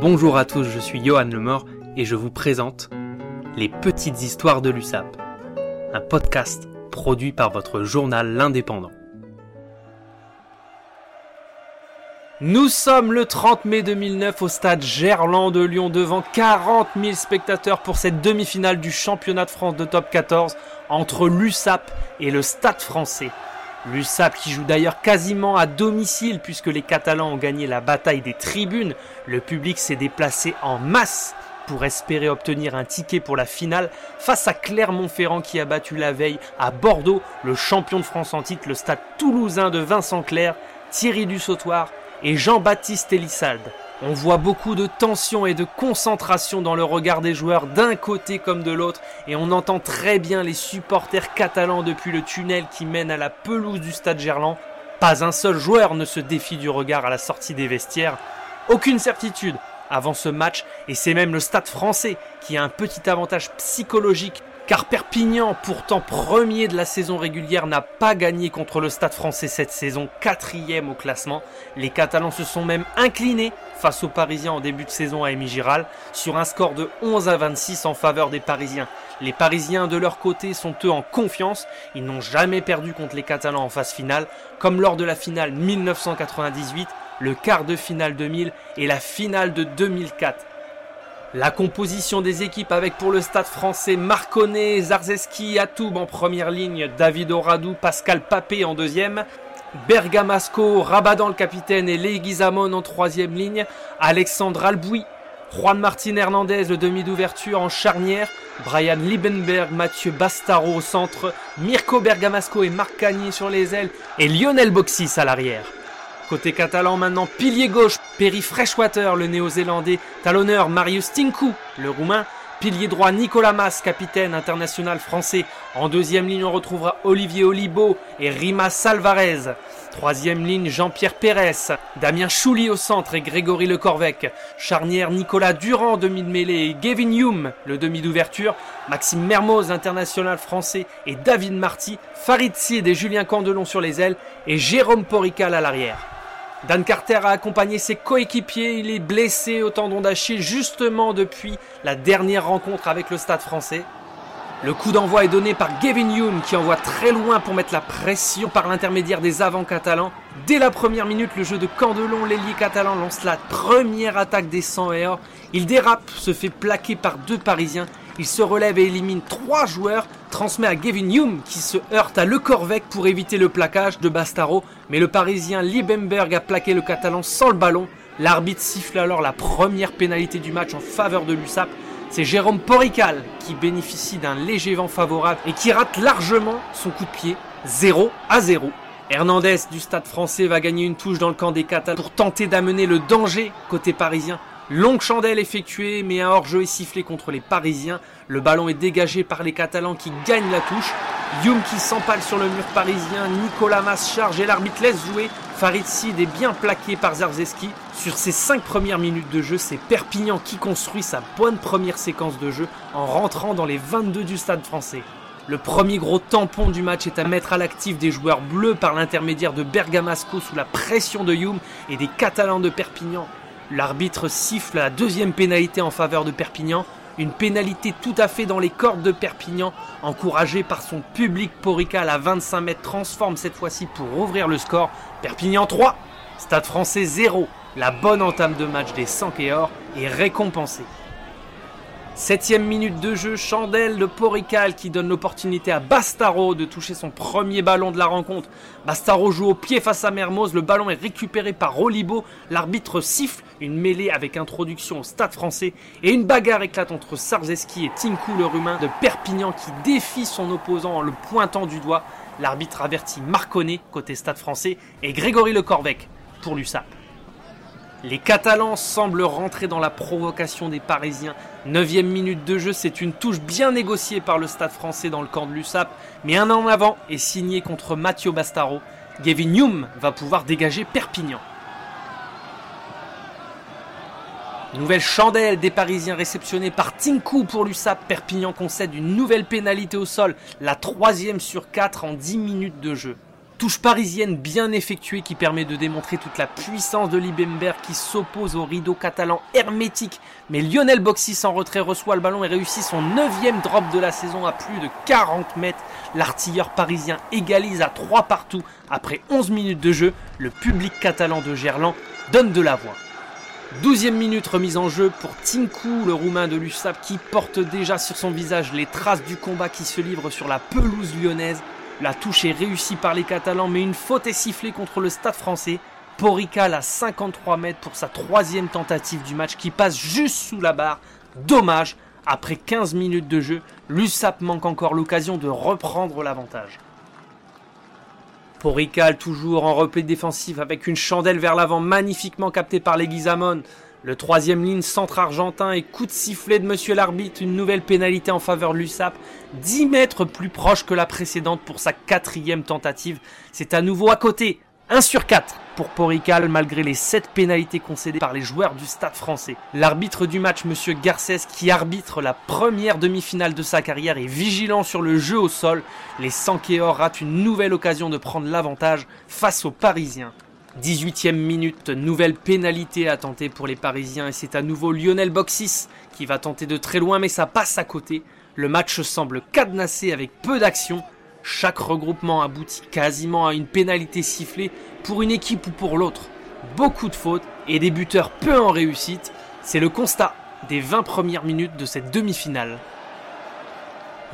Bonjour à tous, je suis Johan Lemort et je vous présente Les Petites Histoires de l'USAP, un podcast produit par votre journal L'Indépendant. Nous sommes le 30 mai 2009 au stade Gerland de Lyon devant 40 000 spectateurs pour cette demi-finale du championnat de France de top 14 entre l'USAP et le Stade français. L'USAP qui joue d'ailleurs quasiment à domicile puisque les Catalans ont gagné la bataille des tribunes. Le public s'est déplacé en masse pour espérer obtenir un ticket pour la finale face à Clermont-Ferrand qui a battu la veille à Bordeaux le champion de France en titre, le stade toulousain de Vincent Clerc, Thierry Dussautoir et Jean-Baptiste Elissalde. On voit beaucoup de tension et de concentration dans le regard des joueurs d'un côté comme de l'autre et on entend très bien les supporters catalans depuis le tunnel qui mène à la pelouse du stade Gerland. Pas un seul joueur ne se défie du regard à la sortie des vestiaires. Aucune certitude avant ce match et c'est même le stade français qui a un petit avantage psychologique car Perpignan, pourtant premier de la saison régulière, n'a pas gagné contre le Stade français cette saison, quatrième au classement. Les Catalans se sont même inclinés face aux Parisiens en début de saison à Émy Giral, sur un score de 11 à 26 en faveur des Parisiens. Les Parisiens de leur côté sont eux en confiance, ils n'ont jamais perdu contre les Catalans en phase finale, comme lors de la finale 1998, le quart de finale 2000 et la finale de 2004. La composition des équipes avec pour le stade français Marconnet, Zarzeski, Atoub en première ligne, David Oradou, Pascal Papé en deuxième, Bergamasco, Rabadan le capitaine et Leguizamon en troisième ligne, Alexandre Albouy, Juan Martin Hernandez le demi d'ouverture en charnière, Brian Liebenberg, Mathieu Bastaro au centre, Mirko Bergamasco et Marc Cagny sur les ailes et Lionel Boxis à l'arrière. Côté catalan maintenant, pilier gauche, Perry Freshwater, le néo-zélandais, talonneur Marius Tinku, le roumain, pilier droit Nicolas Mas, capitaine international français. En deuxième ligne, on retrouvera Olivier Olibo et Rimas Salvarez. Troisième ligne, Jean-Pierre Pérez, Damien Chouli au centre et Grégory Le Corvec. Charnière, Nicolas Durand, demi de mêlée et Gavin Hume, le demi d'ouverture. Maxime Mermoz, international français et David Marty, Farid Sid et Julien Candelon sur les ailes et Jérôme Porical à l'arrière. Dan Carter a accompagné ses coéquipiers, il est blessé au tendon d'Achille justement depuis la dernière rencontre avec le Stade français. Le coup d'envoi est donné par Gavin Hume qui envoie très loin pour mettre la pression par l'intermédiaire des avants catalans. Dès la première minute, le jeu de Candelon, l'ailier catalan, lance la première attaque des 100 et or. Il dérape, se fait plaquer par deux Parisiens il se relève et élimine trois joueurs, transmet à Gavin Hume qui se heurte à Le Corvec pour éviter le plaquage de Bastaro, mais le Parisien Liebenberg a plaqué le Catalan sans le ballon. L'arbitre siffle alors la première pénalité du match en faveur de l'USAP. C'est Jérôme Porical qui bénéficie d'un léger vent favorable et qui rate largement son coup de pied 0 à 0. Hernandez du Stade français va gagner une touche dans le camp des Catalans pour tenter d'amener le danger côté parisien Longue chandelle effectuée, mais un hors-jeu est sifflé contre les Parisiens. Le ballon est dégagé par les Catalans qui gagnent la touche. Youm qui s'empale sur le mur parisien. Nicolas Mas charge et l'arbitre laisse jouer. Farid Sid est bien plaqué par Zarzeski. Sur ses 5 premières minutes de jeu, c'est Perpignan qui construit sa bonne première séquence de jeu en rentrant dans les 22 du stade français. Le premier gros tampon du match est à mettre à l'actif des joueurs bleus par l'intermédiaire de Bergamasco sous la pression de Youm et des Catalans de Perpignan L'arbitre siffle la deuxième pénalité en faveur de Perpignan, une pénalité tout à fait dans les cordes de Perpignan, encouragé par son public porical à 25 mètres, transforme cette fois-ci pour ouvrir le score. Perpignan 3, Stade français 0. La bonne entame de match des Sankéors est récompensée. Septième minute de jeu, chandelle de Porical qui donne l'opportunité à Bastaro de toucher son premier ballon de la rencontre. Bastaro joue au pied face à Mermoz, le ballon est récupéré par Olibo, l'arbitre siffle une mêlée avec introduction au stade français et une bagarre éclate entre Sarzeski et Tinku le rumain de Perpignan qui défie son opposant en le pointant du doigt. L'arbitre avertit Marconnet côté stade français et Grégory Le Corvec pour l'USAP. Les Catalans semblent rentrer dans la provocation des Parisiens. Neuvième minute de jeu, c'est une touche bien négociée par le stade français dans le camp de l'USAP, mais un an avant est signé contre Matteo Bastaro. Gavin Hume va pouvoir dégager Perpignan. Nouvelle chandelle des Parisiens réceptionnés par Tinku pour l'USAP. Perpignan concède une nouvelle pénalité au sol, la troisième sur quatre en 10 minutes de jeu. Touche parisienne bien effectuée qui permet de démontrer toute la puissance de Libember qui s'oppose au rideau catalan hermétique. Mais Lionel Boxis en retrait reçoit le ballon et réussit son neuvième drop de la saison à plus de 40 mètres. L'artilleur parisien égalise à 3 partout. Après 11 minutes de jeu, le public catalan de Gerland donne de la voix. 12e minute remise en jeu pour Tinku, le roumain de l'USAP qui porte déjà sur son visage les traces du combat qui se livre sur la pelouse lyonnaise. La touche est réussie par les Catalans, mais une faute est sifflée contre le stade français. Porical à 53 mètres pour sa troisième tentative du match qui passe juste sous la barre. Dommage, après 15 minutes de jeu, l'USAP manque encore l'occasion de reprendre l'avantage. Porical toujours en repli défensif avec une chandelle vers l'avant magnifiquement captée par les Guizamon. Le troisième ligne centre argentin et coup de sifflet de monsieur l'arbitre, une nouvelle pénalité en faveur de l'USAP, 10 mètres plus proche que la précédente pour sa quatrième tentative. C'est à nouveau à côté, 1 sur 4 pour Porical malgré les 7 pénalités concédées par les joueurs du stade français. L'arbitre du match, monsieur Garcès, qui arbitre la première demi-finale de sa carrière, est vigilant sur le jeu au sol. Les Sankéors ratent une nouvelle occasion de prendre l'avantage face aux Parisiens. 18e minute, nouvelle pénalité à tenter pour les Parisiens et c'est à nouveau Lionel Boxis qui va tenter de très loin mais ça passe à côté. Le match semble cadenassé avec peu d'action. Chaque regroupement aboutit quasiment à une pénalité sifflée pour une équipe ou pour l'autre. Beaucoup de fautes et des buteurs peu en réussite. C'est le constat des 20 premières minutes de cette demi-finale.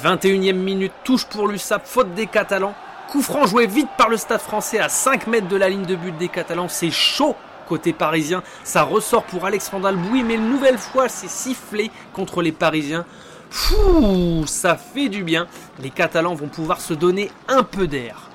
21e minute, touche pour l'USAP, faute des Catalans. Coup franc joué vite par le stade français à 5 mètres de la ligne de but des Catalans. C'est chaud côté parisien. Ça ressort pour Alexandre Albouy, mais une nouvelle fois, c'est sifflé contre les Parisiens. Fou, ça fait du bien. Les Catalans vont pouvoir se donner un peu d'air.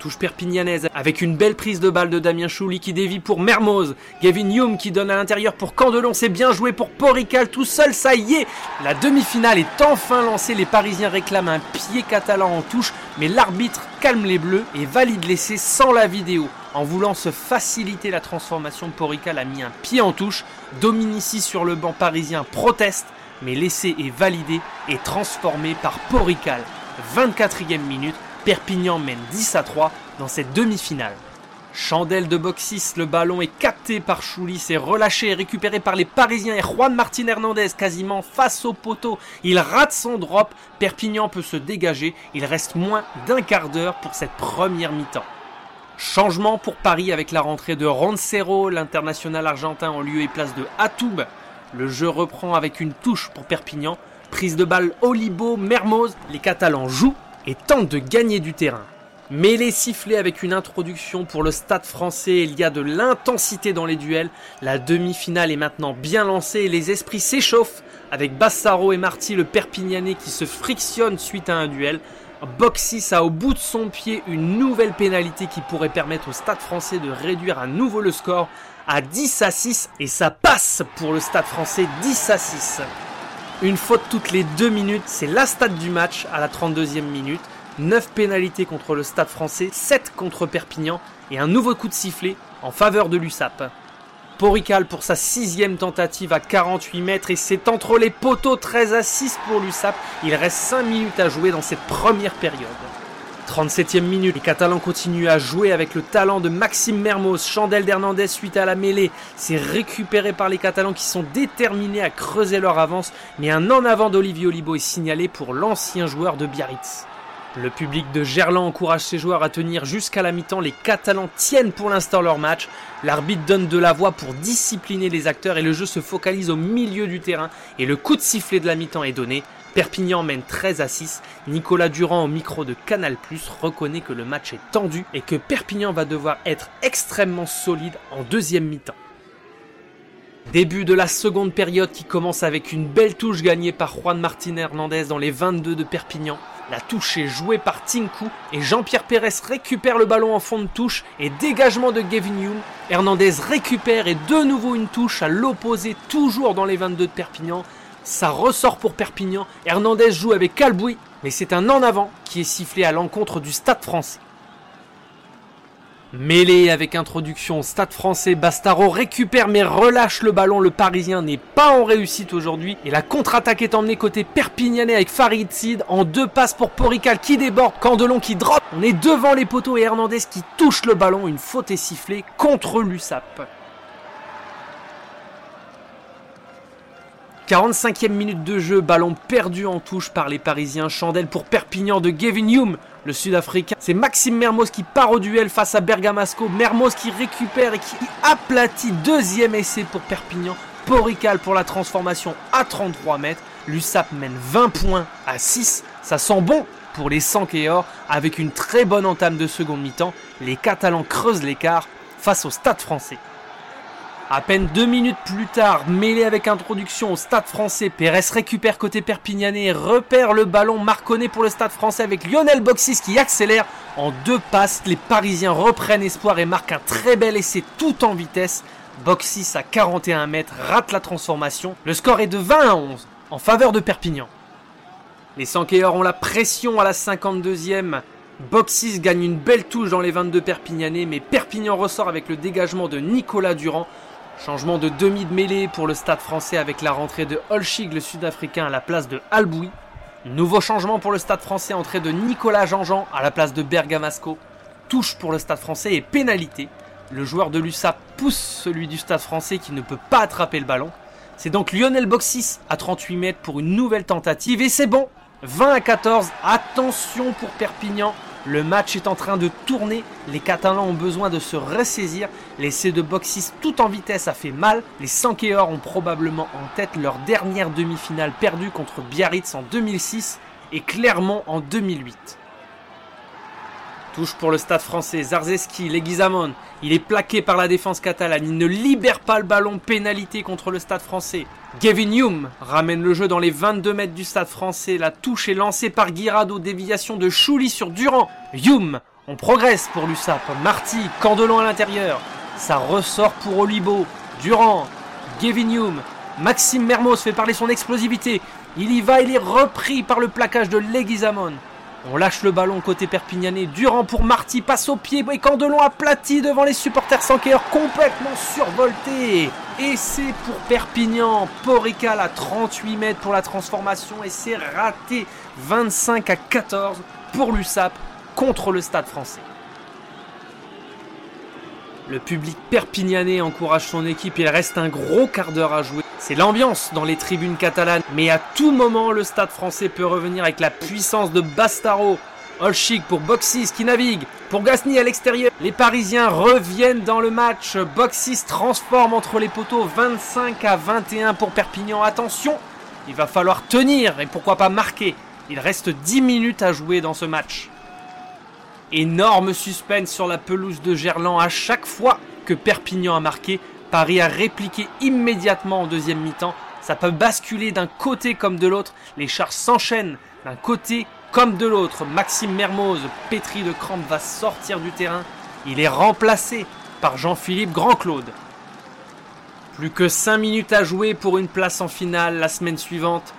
Touche perpignanaise avec une belle prise de balle de Damien Chouli qui dévie pour Mermoz. Gavin Hume qui donne à l'intérieur pour Candelon. C'est bien joué pour Porical tout seul. Ça y est, la demi-finale est enfin lancée. Les Parisiens réclament un pied catalan en touche, mais l'arbitre calme les Bleus et valide l'essai sans la vidéo. En voulant se faciliter la transformation, Porical a mis un pied en touche. Dominici sur le banc parisien proteste, mais l'essai est validé et transformé par Porical. 24e minute, Perpignan mène 10 à 3 dans cette demi-finale. Chandelle de Boxis, le ballon est capté par Chouli, c'est relâché et récupéré par les Parisiens et Juan Martin Hernandez quasiment face au poteau. Il rate son drop, Perpignan peut se dégager, il reste moins d'un quart d'heure pour cette première mi-temps. Changement pour Paris avec la rentrée de Roncero, l'international argentin en lieu et place de Atoub. Le jeu reprend avec une touche pour Perpignan. Prise de balle Olibo, Mermoz, les Catalans jouent et tente de gagner du terrain. Mais les sifflets avec une introduction pour le stade français, il y a de l'intensité dans les duels. La demi-finale est maintenant bien lancée et les esprits s'échauffent avec Bassaro et Marty le Perpignanais qui se frictionnent suite à un duel. Boxis a au bout de son pied une nouvelle pénalité qui pourrait permettre au stade français de réduire à nouveau le score à 10 à 6 et ça passe pour le stade français 10 à 6. Une faute toutes les deux minutes, c'est la stade du match à la 32e minute. 9 pénalités contre le stade français, 7 contre Perpignan et un nouveau coup de sifflet en faveur de l'USAP. Porical pour sa sixième tentative à 48 mètres et c'est entre les poteaux 13 à 6 pour l'USAP. Il reste 5 minutes à jouer dans cette première période. 37e minute, les Catalans continuent à jouer avec le talent de Maxime Mermoz, chandelle d'Hernandez suite à la mêlée. C'est récupéré par les Catalans qui sont déterminés à creuser leur avance, mais un en avant d'Olivier Olibo est signalé pour l'ancien joueur de Biarritz. Le public de Gerland encourage ses joueurs à tenir jusqu'à la mi-temps. Les Catalans tiennent pour l'instant leur match. L'arbitre donne de la voix pour discipliner les acteurs et le jeu se focalise au milieu du terrain. Et le coup de sifflet de la mi-temps est donné. Perpignan mène 13 à 6. Nicolas Durand au micro de Canal Plus reconnaît que le match est tendu et que Perpignan va devoir être extrêmement solide en deuxième mi-temps. Début de la seconde période qui commence avec une belle touche gagnée par Juan Martin Hernandez dans les 22 de Perpignan. La touche est jouée par Tinku et Jean-Pierre Pérez récupère le ballon en fond de touche et dégagement de Gavin Hume. Hernandez récupère et de nouveau une touche à l'opposé toujours dans les 22 de Perpignan. Ça ressort pour Perpignan. Hernandez joue avec Calbouy, mais c'est un en avant qui est sifflé à l'encontre du stade français. Mêlé avec introduction au stade français, Bastaro récupère mais relâche le ballon. Le Parisien n'est pas en réussite aujourd'hui. Et la contre-attaque est emmenée côté Perpignanais avec Farid Sid en deux passes pour Porical qui déborde, Candelon qui drop. On est devant les poteaux et Hernandez qui touche le ballon. Une faute est sifflée contre l'USAP. 45e minute de jeu, ballon perdu en touche par les Parisiens. Chandelle pour Perpignan de Gavin Hume, le Sud-Africain. C'est Maxime Mermoz qui part au duel face à Bergamasco. Mermoz qui récupère et qui aplatit. Deuxième essai pour Perpignan. Porical pour la transformation à 33 mètres. L'USAP mène 20 points à 6. Ça sent bon pour les 100 or avec une très bonne entame de seconde mi-temps. Les Catalans creusent l'écart face au Stade français. À peine deux minutes plus tard, mêlé avec introduction au stade français, Pérez récupère côté Perpignanais repère le ballon marconné pour le stade français avec Lionel Boxis qui accélère. En deux passes, les Parisiens reprennent espoir et marquent un très bel essai tout en vitesse. Boxis à 41 mètres rate la transformation. Le score est de 20 à 11 en faveur de Perpignan. Les Sankéors ont la pression à la 52e. Boxis gagne une belle touche dans les 22 Perpignanais, mais Perpignan ressort avec le dégagement de Nicolas Durand. Changement de demi de mêlée pour le stade français avec la rentrée de Holchig, le sud-africain, à la place de Alboui. Nouveau changement pour le stade français, entrée de Nicolas Jean-Jean à la place de Bergamasco. Touche pour le stade français et pénalité. Le joueur de l'USA pousse celui du stade français qui ne peut pas attraper le ballon. C'est donc Lionel Boxis à 38 mètres pour une nouvelle tentative et c'est bon. 20 à 14. Attention pour Perpignan. Le match est en train de tourner, les Catalans ont besoin de se ressaisir, l'essai de Boxis tout en vitesse a fait mal, les Sankeors ont probablement en tête leur dernière demi-finale perdue contre Biarritz en 2006 et Clermont en 2008. Touche pour le stade français, Zarzeski, Leguizamon. Il est plaqué par la défense catalane. Il ne libère pas le ballon. Pénalité contre le stade français. Gavin Hume ramène le jeu dans les 22 mètres du stade français. La touche est lancée par Guirado. Déviation de Chouli sur Durand. Hume, on progresse pour l'USAP. Marty, Candelon à l'intérieur. Ça ressort pour Olibo. Durand, Gavin Hume. Maxime Mermoz fait parler son explosivité. Il y va, il est repris par le plaquage de Leguizamon. On lâche le ballon côté Perpignanais. Durant pour Marty, passe au pied et Candelon aplati devant les supporters sans cœur, complètement survolté. Et c'est pour Perpignan. Porical à 38 mètres pour la transformation et c'est raté. 25 à 14 pour l'USAP contre le stade français. Le public perpignanais encourage son équipe, il reste un gros quart d'heure à jouer. C'est l'ambiance dans les tribunes catalanes, mais à tout moment le stade français peut revenir avec la puissance de Bastaro. Olchik pour Boxis qui navigue, pour Gasny à l'extérieur. Les Parisiens reviennent dans le match. Boxis transforme entre les poteaux 25 à 21 pour Perpignan. Attention, il va falloir tenir et pourquoi pas marquer. Il reste 10 minutes à jouer dans ce match. Énorme suspense sur la pelouse de Gerland à chaque fois que Perpignan a marqué. Paris a répliqué immédiatement en deuxième mi-temps. Ça peut basculer d'un côté comme de l'autre. Les charges s'enchaînent d'un côté comme de l'autre. Maxime Mermoz, pétri de crampes, va sortir du terrain. Il est remplacé par Jean-Philippe Grand-Claude. Plus que 5 minutes à jouer pour une place en finale la semaine suivante.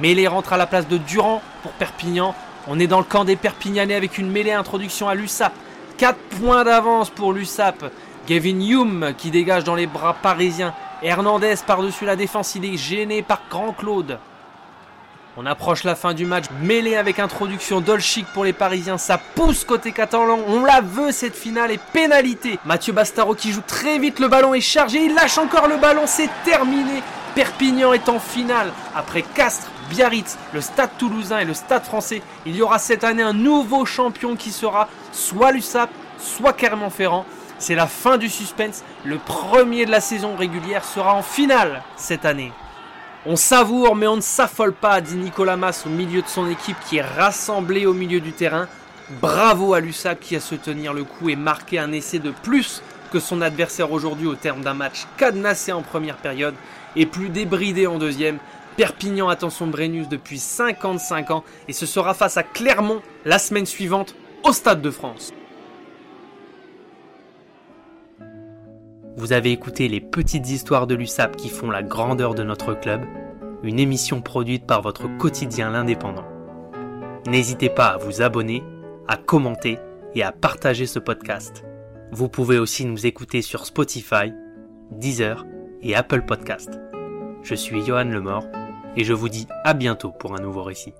Mêlé rentre à la place de Durand pour Perpignan. On est dans le camp des Perpignanais avec une mêlée introduction à l'USAP. 4 points d'avance pour l'USAP. Gavin Hume qui dégage dans les bras parisiens. Hernandez par-dessus la défense, il est gêné par Grand Claude. On approche la fin du match, mêlé avec introduction d'Olchik pour les Parisiens, ça pousse côté catalan, on la veut cette finale et pénalité. Mathieu Bastaro qui joue très vite, le ballon est chargé, il lâche encore le ballon, c'est terminé. Perpignan est en finale. Après Castres, Biarritz, le Stade toulousain et le Stade français, il y aura cette année un nouveau champion qui sera soit l'USAP, soit Clermont-Ferrand. C'est la fin du suspense. Le premier de la saison régulière sera en finale cette année. On savoure mais on ne s'affole pas, dit Nicolas Mas au milieu de son équipe qui est rassemblée au milieu du terrain. Bravo à l'USAP qui a su tenir le coup et marqué un essai de plus que son adversaire aujourd'hui au terme d'un match cadenassé en première période et plus débridé en deuxième. Perpignan attend son Brennus depuis 55 ans et ce sera face à Clermont la semaine suivante au Stade de France. Vous avez écouté les petites histoires de l'USAP qui font la grandeur de notre club, une émission produite par votre quotidien l'indépendant. N'hésitez pas à vous abonner, à commenter et à partager ce podcast. Vous pouvez aussi nous écouter sur Spotify, Deezer et Apple Podcast. Je suis Johan Lemort et je vous dis à bientôt pour un nouveau récit.